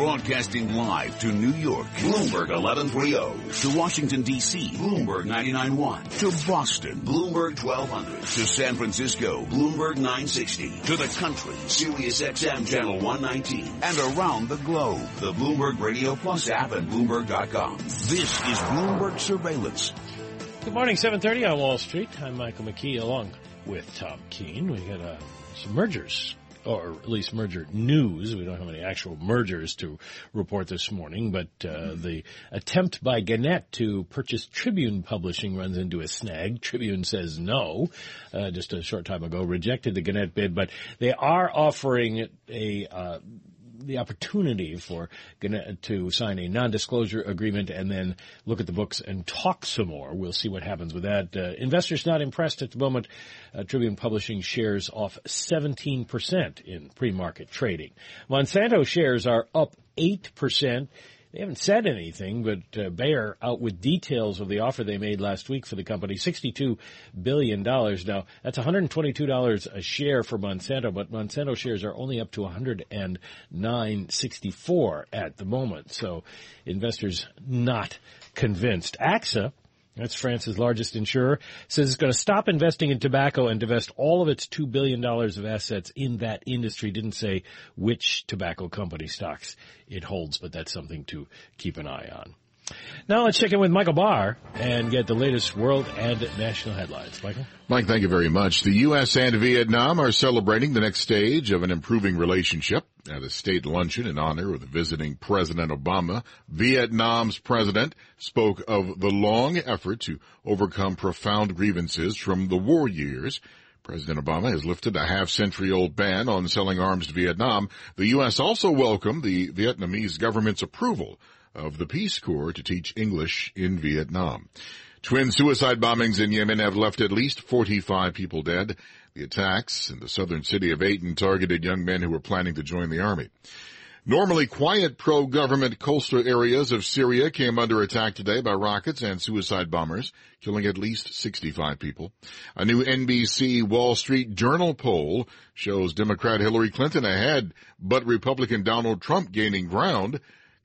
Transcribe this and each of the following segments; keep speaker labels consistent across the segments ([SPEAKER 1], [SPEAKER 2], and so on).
[SPEAKER 1] Broadcasting live to New York, Bloomberg 1130. To Washington, D.C., Bloomberg 99.1. To Boston, Bloomberg 1200. To San Francisco, Bloomberg 960. To the country, Sirius XM Channel 119. And around the globe, the Bloomberg Radio Plus app and Bloomberg.com. This is Bloomberg Surveillance.
[SPEAKER 2] Good morning, 7.30 on Wall Street. I'm Michael McKee along with Tom Keene. We got uh, some mergers or at least merger news. We don't have any actual mergers to report this morning, but uh, the attempt by Gannett to purchase Tribune Publishing runs into a snag. Tribune says no, uh, just a short time ago, rejected the Gannett bid, but they are offering a uh, the opportunity for to sign a non-disclosure agreement and then look at the books and talk some more. We'll see what happens with that. Uh, investors not impressed at the moment. Uh, Tribune Publishing shares off 17% in pre-market trading. Monsanto shares are up 8%. They haven't said anything, but uh, Bayer out with details of the offer they made last week for the company, $62 billion. Now, that's $122 a share for Monsanto, but Monsanto shares are only up to 109.64 at the moment. So investors not convinced. AXA that's France's largest insurer, says it's going to stop investing in tobacco and divest all of its $2 billion of assets in that industry. Didn't say which tobacco company stocks it holds, but that's something to keep an eye on. Now let's check in with Michael Barr and get the latest world and national headlines. Michael?
[SPEAKER 3] Mike, thank you very much. The U.S. and Vietnam are celebrating the next stage of an improving relationship at a state luncheon in honor of the visiting President Obama. Vietnam's president spoke of the long effort to overcome profound grievances from the war years. President Obama has lifted a half-century-old ban on selling arms to Vietnam. The U.S. also welcomed the Vietnamese government's approval of the Peace Corps to teach English in Vietnam. Twin suicide bombings in Yemen have left at least 45 people dead. The attacks in the southern city of Aden targeted young men who were planning to join the army. Normally quiet pro-government coastal areas of Syria came under attack today by rockets and suicide bombers, killing at least 65 people. A new NBC Wall Street Journal poll shows Democrat Hillary Clinton ahead, but Republican Donald Trump gaining ground.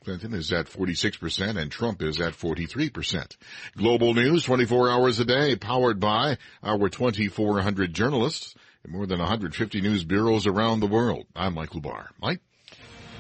[SPEAKER 3] Clinton is at 46% and Trump is at 43%. Global news 24 hours a day powered by our 2,400 journalists and more than 150 news bureaus around the world. I'm Michael Barr. Mike?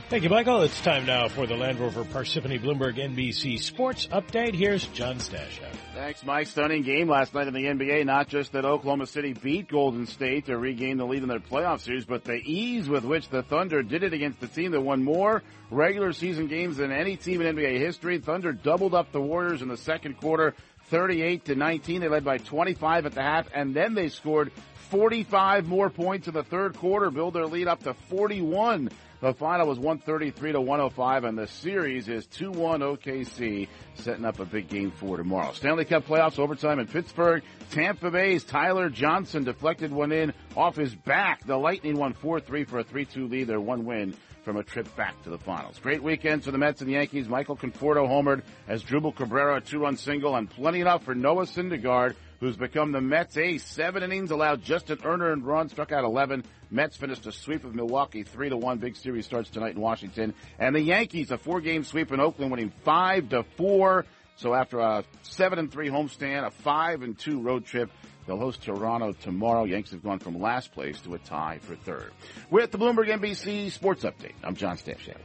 [SPEAKER 2] Thank you, Michael. It's time now for the Land Rover Parsippany Bloomberg NBC Sports Update. Here's John Stashower.
[SPEAKER 4] Thanks, Mike. Stunning game last night in the NBA. Not just that Oklahoma City beat Golden State to regain the lead in their playoff series, but the ease with which the Thunder did it against the team that won more regular season games than any team in NBA history. Thunder doubled up the Warriors in the second quarter, 38 to 19. They led by 25 at the half, and then they scored 45 more points in the third quarter, build their lead up to 41 the final was 133 to 105, and the series is 2-1 OKC, setting up a big game for tomorrow. Stanley Cup playoffs overtime in Pittsburgh. Tampa Bay's Tyler Johnson deflected one in off his back. The Lightning won 4-3 for a 3-2 lead. Their one win from a trip back to the finals. Great weekend for the Mets and the Yankees. Michael Conforto homered Asdrubal Cabrera a two-run single, and plenty enough for Noah Syndergaard who's become the Mets ace. Seven innings allowed just an earned run, struck out 11. Mets finished a sweep of Milwaukee, three to one. Big series starts tonight in Washington, and the Yankees a four-game sweep in Oakland, winning five to four. So after a seven and three homestand, a five and two road trip, they'll host Toronto tomorrow. Yanks have gone from last place to a tie for third. We're at the Bloomberg NBC Sports Update. I'm John Stashower.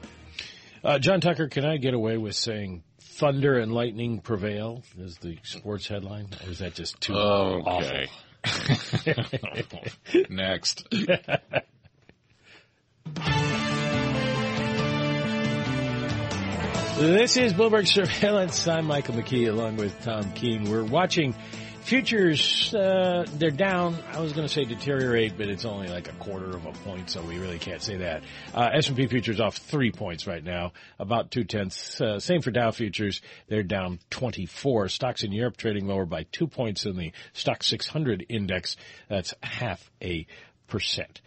[SPEAKER 2] Uh, John Tucker, can I get away with saying thunder and lightning prevail is the sports headline? Or is that just too okay. awful?
[SPEAKER 5] Next.
[SPEAKER 2] This is Bloomberg Surveillance. I'm Michael McKee along with Tom Keene. We're watching Futures, uh, they're down. I was going to say deteriorate, but it's only like a quarter of a point, so we really can't say that. Uh, S&P futures off three points right now, about two tenths. Uh, same for Dow futures. They're down 24. Stocks in Europe trading lower by two points in the Stoxx 600 index. That's half a percent.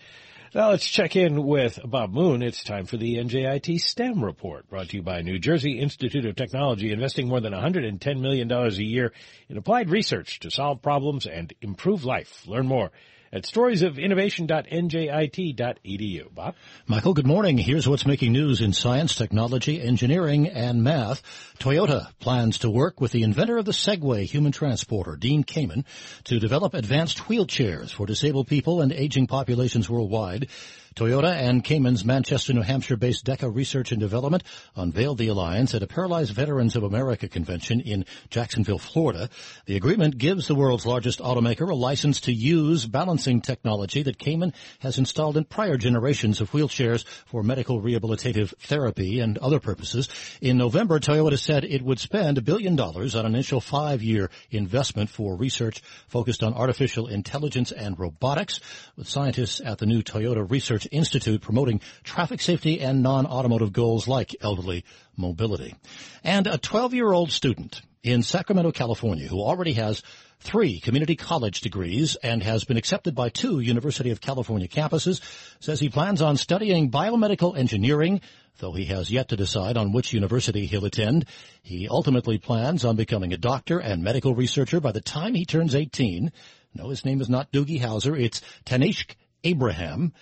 [SPEAKER 2] Now let's check in with Bob Moon. It's time for the NJIT STEM report brought to you by New Jersey Institute of Technology, investing more than $110 million a year in applied research to solve problems and improve life. Learn more at storiesofinnovation.njit.edu. Bob?
[SPEAKER 5] Michael, good morning. Here's what's making news in science, technology, engineering, and math. Toyota plans to work with the inventor of the Segway human transporter, Dean Kamen, to develop advanced wheelchairs for disabled people and aging populations worldwide. Toyota and Kamen's Manchester, New Hampshire-based DEKA Research and Development unveiled the alliance at a Paralyzed Veterans of America convention in Jacksonville, Florida. The agreement gives the world's largest automaker a license to use balancing technology that Kamen has installed in prior generations of wheelchairs for medical rehabilitative therapy and other purposes. In November, Toyota said it would spend a billion dollars on an initial five-year investment for research focused on artificial intelligence and robotics, with scientists at the new Toyota Research Research Institute promoting traffic safety and non-automotive goals like elderly mobility. And a 12-year-old student in Sacramento, California, who already has three community college degrees and has been accepted by two University of California campuses, says he plans on studying biomedical engineering, though he has yet to decide on which university he'll attend. He ultimately plans on becoming a doctor and medical researcher by the time he turns 18. No, his name is not Doogie Howser. It's Tanishq Abraham.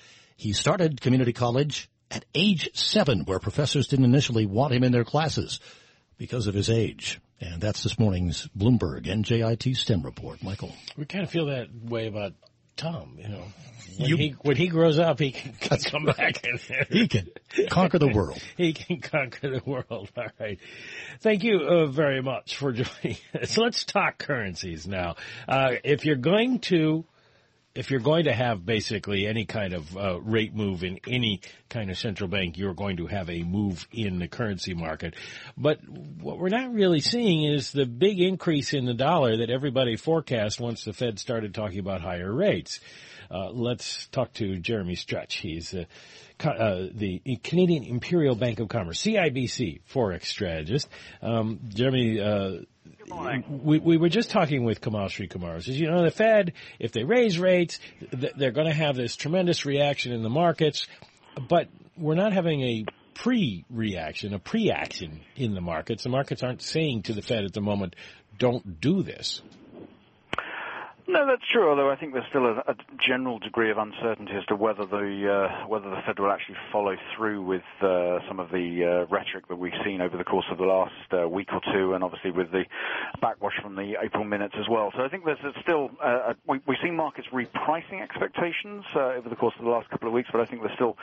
[SPEAKER 5] He started community college at age seven, where professors didn't initially want him in their classes because of his age. And that's this morning's Bloomberg NJIT STEM report. Michael.
[SPEAKER 2] We kind of feel that way about Tom, you know. When, you, he, when he grows up, he can, can come back. And,
[SPEAKER 5] he can conquer the world.
[SPEAKER 2] he can conquer the world. All right. Thank you uh, very much for joining us. Let's talk currencies now. Uh, if you're going to if you're going to have basically any kind of uh, rate move in any kind of central bank, you're going to have a move in the currency market. But what we're not really seeing is the big increase in the dollar that everybody forecast once the Fed started talking about higher rates. Uh, let's talk to Jeremy Stretch. He's uh, the Canadian Imperial Bank of Commerce, CIBC forex strategist. Um, Jeremy, uh, we, we were just talking with Komal Sri-Kumar. Says, you know, the Fed, if they raise rates, they're going to have this tremendous reaction in the markets, but we're not having a pre-reaction, a pre-action in the markets. The markets aren't saying to the Fed at the moment, don't do this.
[SPEAKER 6] No, that's true. Although I think there's still a, a general degree of uncertainty as to whether the uh, whether the Fed will actually follow through with uh, some of the uh, rhetoric that we've seen over the course of the last uh, week or two, and obviously with the backwash from the April minutes as well. So I think there's still uh, we, we've seen markets repricing expectations uh, over the course of the last couple of weeks, but I think there's still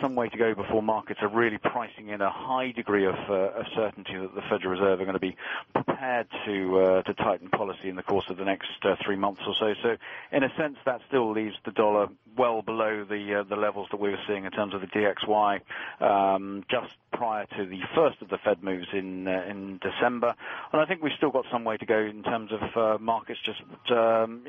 [SPEAKER 6] some way to go before markets are really pricing in a high degree of, of certainty that the Federal Reserve are going to be prepared to to tighten policy in the course of the next three months months or so. So in a sense, that still leaves the dollar well below the uh, the levels that we were seeing in terms of the DXY um, just prior to the first of the Fed moves in uh, in December. And I think we've still got some way to go in terms of uh, markets just um,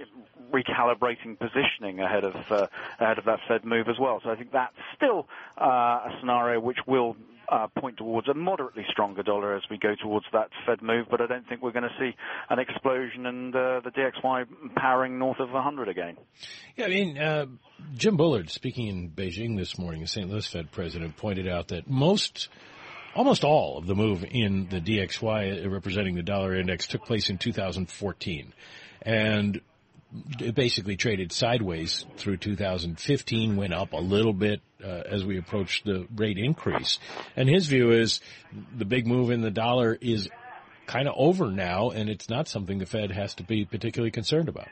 [SPEAKER 6] recalibrating positioning ahead of uh, ahead of that Fed move as well. So I think that's still uh, a scenario which will uh, point towards a moderately stronger dollar as we go towards that Fed move, but I don't think we're going to see an explosion and uh, the DXY powering north of 100 again.
[SPEAKER 2] Yeah, I mean, uh, Jim Bullard, speaking in Beijing this morning, the St. Louis Fed president, pointed out that most almost all of the move in the DXY representing the dollar index took place in 2014. And basically traded sideways through 2015, went up a little bit uh, as we approached the rate increase. And his view is the big move in the dollar is kind of over now, and it's not something the Fed has to be particularly concerned about.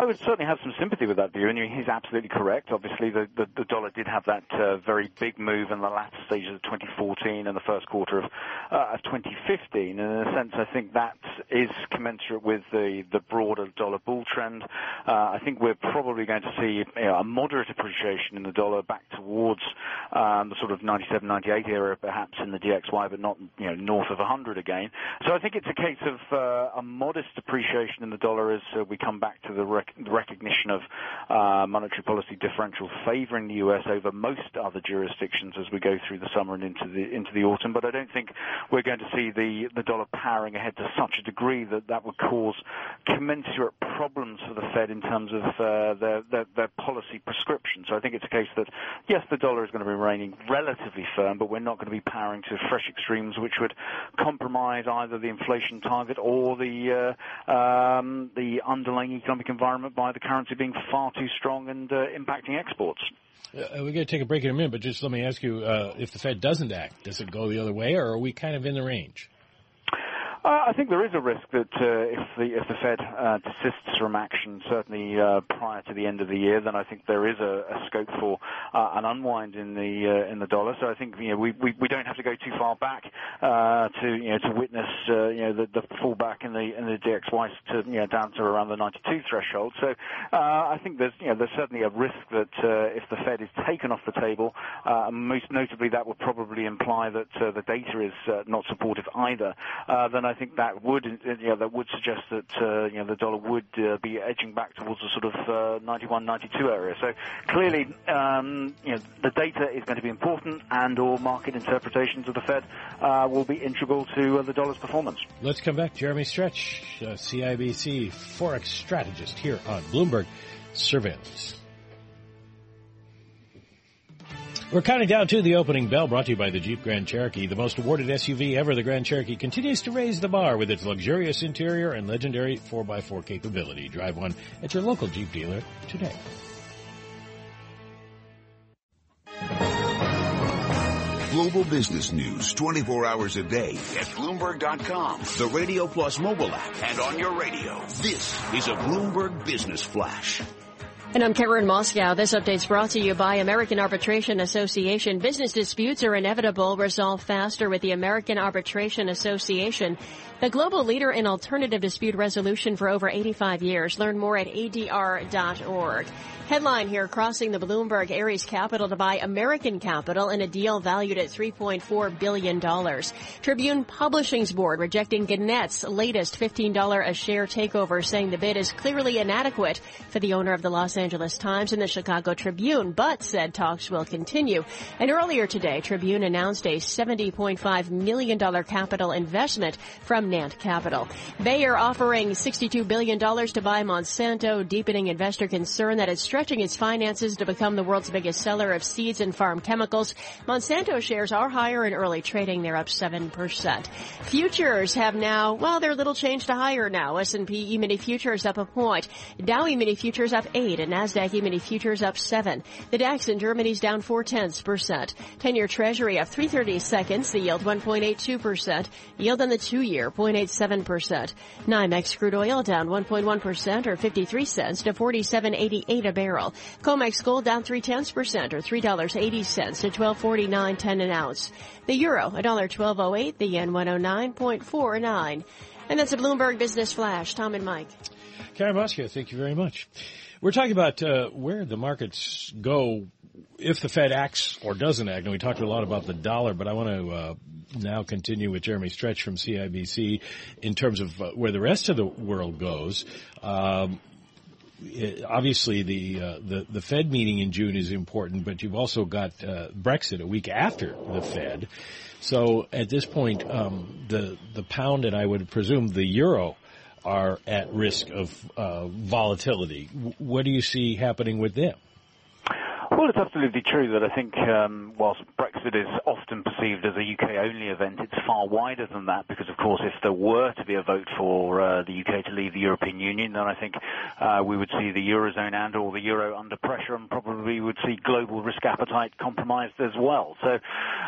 [SPEAKER 6] I would certainly have some sympathy with that view, and he's absolutely correct. Obviously, the, the, the dollar did have that uh, very big move in the latter stages of 2014 and the first quarter of, uh, of 2015. And in a sense, I think that is commensurate with the, the broader dollar bull trend. Uh, I think we're probably going to see you know, a moderate appreciation in the dollar back towards um, the sort of 97, 98 era, perhaps in the DXY, but not you know north of 100 again. So I think it's a case of uh, a modest appreciation in the dollar as uh, we come back to the rec- recognition of uh, monetary policy differential favoring the U.S. over most other jurisdictions as we go through the summer and into the into the autumn. But I don't think we're going to see the the dollar powering ahead to such a degree that that would cause commensurate problems for the Fed in terms of uh, their, their their policy prescription. So I think it's a case that yes, the dollar is going to be remaining relatively firm, but we're not going to be powering to fresh extremes which would compromise either the inflation target or the uh, um, the underlying economic environment environment by the currency being far too strong and uh, impacting exports.
[SPEAKER 2] Uh, we're going to take a break in a minute, but just let me ask you: uh, if the Fed doesn't act, does it go the other way, or are we kind of in the range?
[SPEAKER 6] Uh, I think there is a risk that uh, if the if the Fed uh, desists from action, certainly uh, prior to the end of the year, then I think there is a, a scope for uh, an unwind in the uh, in the dollar. So I think you know we, we, we don't have to go too far back to you know to witness you know the, the fallback in the in the DXY to you know down to around the 92 threshold. So I think there's you know there's certainly a risk that if the Fed is taken off the table, most notably that would probably imply that the data is not supportive either. then I think that would, you know, that would suggest that uh, you know the dollar would uh, be edging back towards the sort of uh, 91, 92 area. So clearly, um, you know, the data is going to be important, and all market interpretations of the Fed uh, will be integral to uh, the dollar's performance.
[SPEAKER 2] Let's come back, Jeremy Stretch, uh, CIBC forex strategist here on Bloomberg Surveillance. We're counting down to the opening bell brought to you by the Jeep Grand Cherokee, the most awarded SUV ever. The Grand Cherokee continues to raise the bar with its luxurious interior and legendary 4x4 capability. Drive one at your local Jeep dealer today.
[SPEAKER 1] Global business news 24 hours a day at Bloomberg.com, the Radio Plus mobile app, and on your radio. This is a Bloomberg Business Flash.
[SPEAKER 7] And I'm Karen Moskow. This update's brought to you by American Arbitration Association. Business disputes are inevitable. Resolve faster with the American Arbitration Association. The global leader in alternative dispute resolution for over 85 years. Learn more at adr.org. Headline here, crossing the Bloomberg Ares Capital to buy American Capital in a deal valued at $3.4 billion. Tribune Publishing's board rejecting Gannett's latest $15 a share takeover, saying the bid is clearly inadequate for the owner of the Los Angeles Times and the Chicago Tribune, but said talks will continue. And earlier today, Tribune announced a $70.5 million capital investment from Nant Capital. Bayer offering $62 billion to buy Monsanto, deepening investor concern that it's stretching its finances to become the world's biggest seller of seeds and farm chemicals. Monsanto shares are higher in early trading. They're up 7%. Futures have now, well, they're little changed to higher now. S&P E-mini futures up a point. Dow E-mini futures up 8 and NASDAQ E-mini futures up 7. The DAX in Germany's down 4 tenths percent. 10-year treasury up 330 seconds. The yield 1.82%. Yield on the two-year 0.87%. NYMEX crude oil down 1.1% or 53 cents to 47.88 a barrel barrel. COMEX gold down three tenths percent or three dollars eighty cents to twelve forty nine ten an ounce. The euro a dollar twelve oh eight. The yen one oh nine point four nine. And that's a Bloomberg Business Flash. Tom and Mike.
[SPEAKER 2] Karen Moskow, thank you very much. We're talking about uh, where the markets go if the Fed acts or doesn't act. And we talked a lot about the dollar, but I want to uh, now continue with Jeremy Stretch from CIBC in terms of uh, where the rest of the world goes. Um, obviously the, uh, the the Fed meeting in June is important, but you've also got uh, Brexit a week after the Fed. So at this point, um, the the pound and I would presume the euro are at risk of uh, volatility. What do you see happening with them?
[SPEAKER 6] Well, it's absolutely true that I think um, whilst Brexit is often perceived as a UK-only event, it's far wider than that because, of course, if there were to be a vote for uh, the UK to leave the European Union, then I think uh, we would see the Eurozone and or the Euro under pressure and probably would see global risk appetite compromised as well. So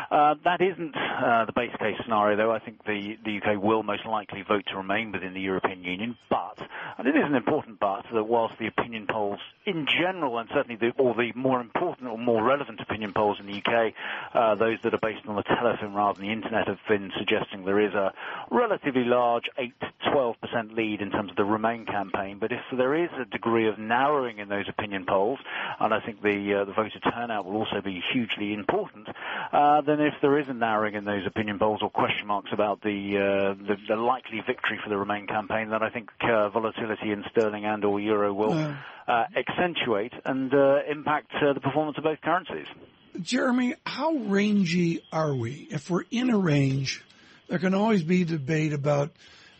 [SPEAKER 6] uh, that isn't uh, the base case scenario, though. I think the, the UK will most likely vote to remain within the European Union, but, and it is an important but, that whilst the opinion polls in general and certainly the, or the more important or more relevant opinion polls in the UK, uh, those that are based on the telephone rather than the internet, have been suggesting there is a relatively large 8 to 12% lead in terms of the Remain campaign. But if there is a degree of narrowing in those opinion polls, and I think the uh, the voter turnout will also be hugely important, uh, then if there is a narrowing in those opinion polls or question marks about the uh, the, the, likely victory for the Remain campaign, then I think uh, volatility in sterling and or euro will accentuate and uh, impact the performance of both currencies.
[SPEAKER 8] Jeremy, how rangy are we? If we're in a range, there can always be debate about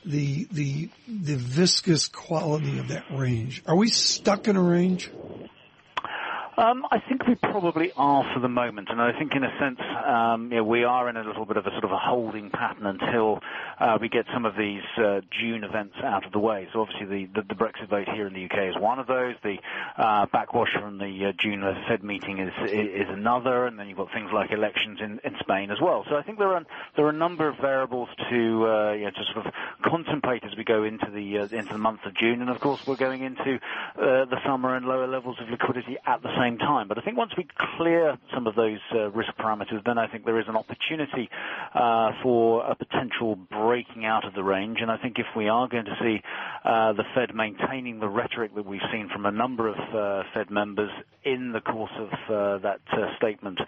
[SPEAKER 8] the the the viscous quality of that range. Are we stuck in a range?
[SPEAKER 6] Um, I think we probably are for the moment, and I think in a sense um, you know, we are in a little bit of a sort of a holding pattern until uh, we get some of these uh, June events out of the way. So obviously the, the, the, Brexit vote here in the UK is one of those. The uh, backwash from the uh, June Fed meeting is is another, and then you've got things like elections in, in Spain as well. So I think there are there are a number of variables to uh, you know, to sort of contemplate as we go into the uh, into the month of June, and of course we're going into the summer and lower levels of liquidity at the same time. But I think once we clear some of those uh, risk parameters, then I think there is an opportunity uh, for a potential breaking out of the range. And I think if we are going to see uh, the Fed maintaining the rhetoric that we've seen from a number of uh, Fed members in the course of uh, that uh, statement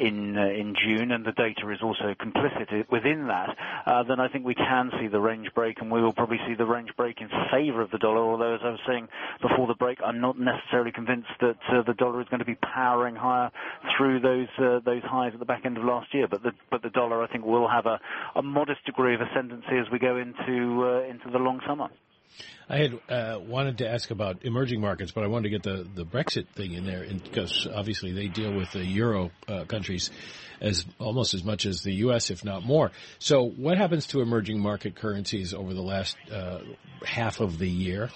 [SPEAKER 6] in in June, and the data is also complicit within that, then I think we can see the range break, and we will probably see the range break in favour of the dollar. Although, as I was saying before the break, I'm not necessarily convinced that the dollar is going to be powering higher through those uh, those highs at the back end of last year. But the but the dollar, I think, will have a, a modest degree of ascendancy as we go into uh, into the long summer.
[SPEAKER 2] I had uh, wanted to ask about emerging markets, but I wanted to get the, the Brexit thing in there because obviously they deal with the euro uh, countries as almost as much as the U.S., if not more. So, what happens to emerging market currencies over the last uh, half of the year?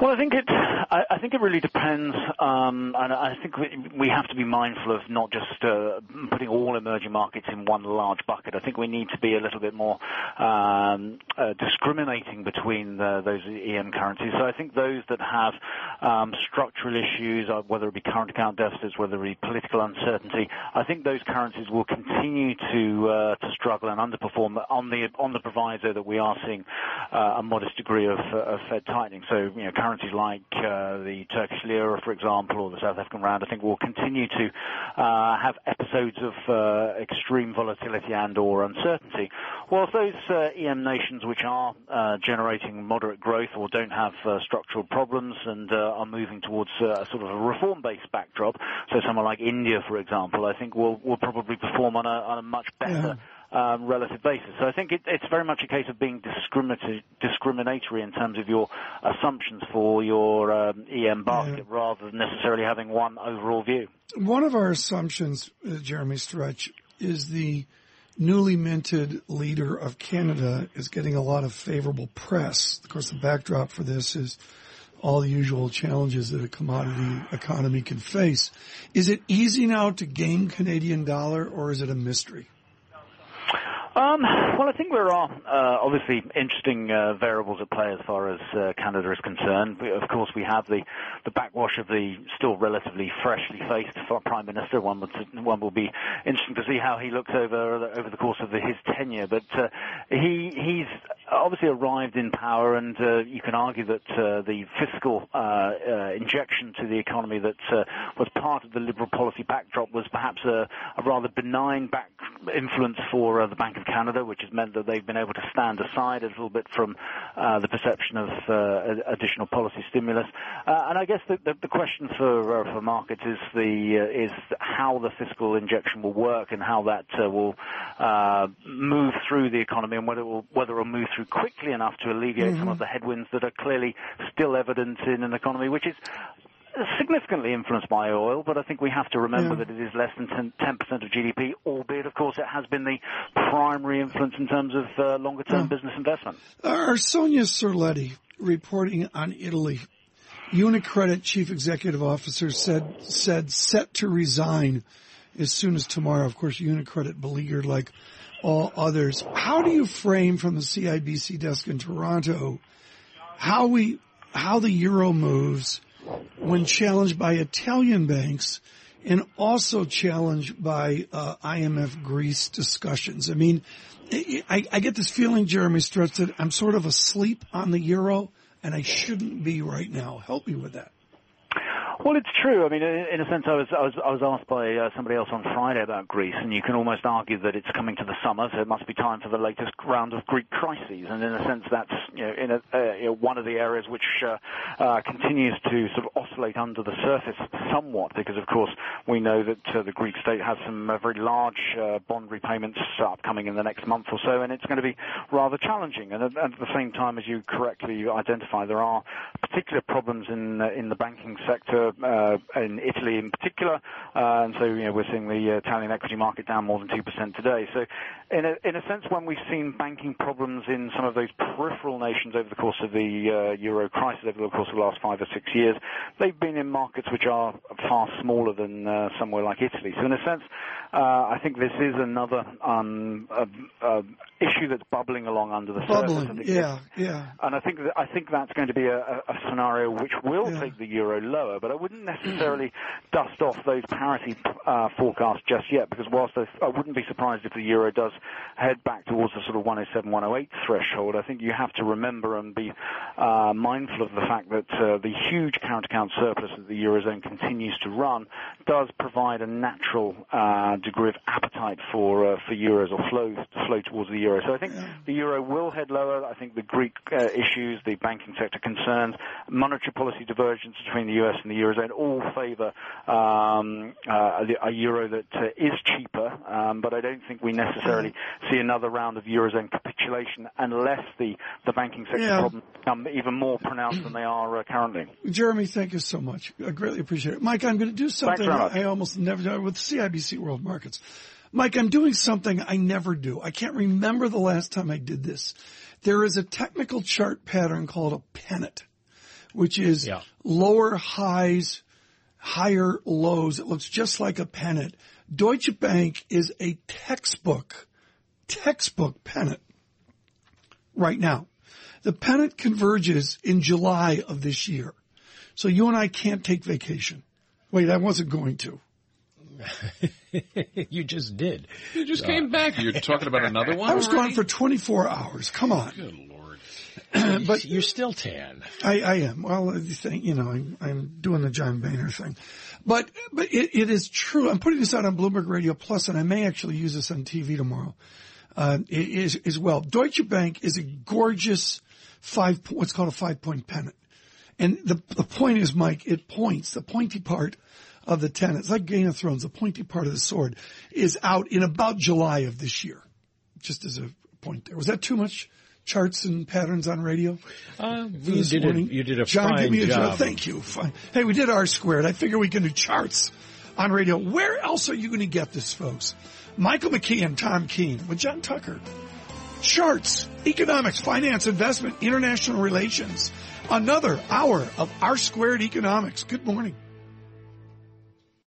[SPEAKER 6] Well, I think it. I, I think it really depends, um, and I think we, we have to be mindful of not just uh, putting all emerging markets in one large bucket. I think we need to be a little bit more um, uh, discriminating between the, those EM currencies. So I think those that have um, structural issues, uh, whether it be current account deficits, whether it be political uncertainty, I think those currencies will continue to uh, to struggle and underperform on the on the proviso that we are seeing uh, a modest degree of, uh, of Fed tightening. So you know currencies like uh, the Turkish lira, for example, or the South African rand, I think will continue to uh, have episodes of uh, extreme volatility and/or uncertainty. Whilst those uh, EM nations which are uh, generating moderate growth or don't have uh, structural problems and are moving towards a sort of a reform-based backdrop, so someone like India, for example, I think will will probably perform on a on a much better. Um, relative basis. So I think it, it's very much a case of being discriminatory in terms of your assumptions for your um, EM basket yeah. rather than necessarily having one overall view.
[SPEAKER 8] One of our assumptions, uh, Jeremy Stretch, is the newly minted leader of Canada is getting a lot of favorable press. Of course, the backdrop for this is all the usual challenges that a commodity economy can face. Is it easy now to gain Canadian dollar or is it a mystery?
[SPEAKER 6] Um, well, I think there are uh, obviously interesting uh, variables at play as far as uh, Canada is concerned. We, of course, we have the, the backwash of the still relatively freshly faced Prime Minister. One, would, one will be interesting to see how he looks over over the course of the, his tenure. But uh, he he's obviously arrived in power, and uh, you can argue that uh, the fiscal injection to the economy that was part of the Liberal policy backdrop was perhaps a, a rather benign back influence for the Bank of Canada, which has meant that they've been able to stand aside a little bit from uh, the perception of uh, additional policy stimulus. Uh, and I guess the, the, the question for uh, for markets is the uh, is how the fiscal injection will work and how that uh, will move through the economy and whether it will whether it will move through quickly enough to alleviate mm-hmm. some of the headwinds that are clearly still evident in an economy which is significantly influenced by oil, but I think we have to remember yeah. that it is less than 10, percent of GDP, albeit, of course, it has been the primary influence in terms of uh, longer term yeah. business investment.
[SPEAKER 8] Our Sonia Sirletti reporting on Italy. Unicredit chief executive officer said said set to resign as soon as tomorrow. Of course, Unicredit beleaguered like all others. How do you frame from the CIBC desk in Toronto how we how the euro moves? When challenged by Italian banks and also challenged by uh, IMF Greece discussions. I mean, I, I, get this feeling, Jeremy Stretch, that I'm sort of asleep on the euro, and I shouldn't be right now. Help me with that.
[SPEAKER 6] Well, it's true. I mean, in a sense, I was I was, I was asked by uh, somebody else on Friday about Greece, and you can almost argue that it's coming to the summer, so it must be time for the latest round of Greek crises. And in a sense, that's you know, in a, uh, you know, one of the areas which uh, uh, continues to sort of oscillate under the surface somewhat, because of course we know that uh, the Greek state has some uh, very large uh, bond repayments upcoming in the next month or so, and it's going to be rather challenging. And at, at the same time, as you correctly identify, there are particular problems in in the banking sector uh, in Italy in particular. Uh, and so, you know, we're seeing the uh, Italian equity market down more than 2% today. So in a, in a sense, when we've seen banking problems in some of those peripheral nations over the course of the uh, euro crisis over the course of the last five or six years, they've been in markets which are far smaller than uh, somewhere like Italy. So in a sense, uh, I think this is another um, issue that's bubbling along under the
[SPEAKER 8] bubbling.
[SPEAKER 6] surface.
[SPEAKER 8] Yeah, yeah.
[SPEAKER 6] And I think that, I think that's going to be a, a scenario which will take the euro lower, but I wouldn't necessarily dust off those parity uh, forecasts just yet, because whilst I, I wouldn't be surprised if the euro does head back towards the sort of 107, 108 threshold, I think you have to remember and be uh, mindful of the fact that uh, the huge current account surplus that the eurozone continues to run does provide a natural uh, degree of appetite for uh, for euros or flow flow towards the euro. So I think the euro will head lower. I think the Greek uh, issues, the banking sector concerns, monetary policy divergence between the US and the eurozone all favour um, uh, a euro that uh, is cheaper. Um, but I don't think we necessarily see another round of eurozone capitulation unless the the banking sector yeah. problems become even more pronounced than they are uh, currently.
[SPEAKER 8] Jeremy, thank you so much. I greatly appreciate it. Mike, I'm going to do something I almost never do with CIBC World Markets. Mike, I'm doing something I never do. I can't remember the last time I did this. There is a technical chart pattern called a pennant, which is yeah. lower highs, higher lows. It looks just like a pennant. Deutsche Bank is a textbook, textbook pennant right now. The pennant converges in July of this year. So you and I can't take vacation. Wait, I wasn't going to.
[SPEAKER 2] you just did.
[SPEAKER 9] You just uh, came back. You're talking about another one?
[SPEAKER 8] I was gone for 24 hours. Come on.
[SPEAKER 9] Good lord.
[SPEAKER 2] but you're still tan.
[SPEAKER 8] I, I am. Well, you know, I'm, I'm, doing the John Boehner thing. But, but it, it is true. I'm putting this out on Bloomberg Radio Plus, and I may actually use this on TV tomorrow, uh, is, as well. Deutsche Bank is a gorgeous five, what's called a five point pennant. And the, the point is, Mike, it points, the pointy part of the ten. It's like Game of Thrones. The pointy part of the sword is out in about July of this year. Just as a point there. Was that too much? Charts and patterns on radio.
[SPEAKER 2] Uh, you, did a, you did a
[SPEAKER 8] John,
[SPEAKER 2] fine
[SPEAKER 8] give me a
[SPEAKER 2] job.
[SPEAKER 8] Thank you. Fine. Hey, we did R squared. I figure we can do charts on radio. Where else are you going to get this, folks? Michael McKee and Tom Keene with John Tucker. Charts, economics, finance, investment, international relations. Another hour of R squared economics. Good morning.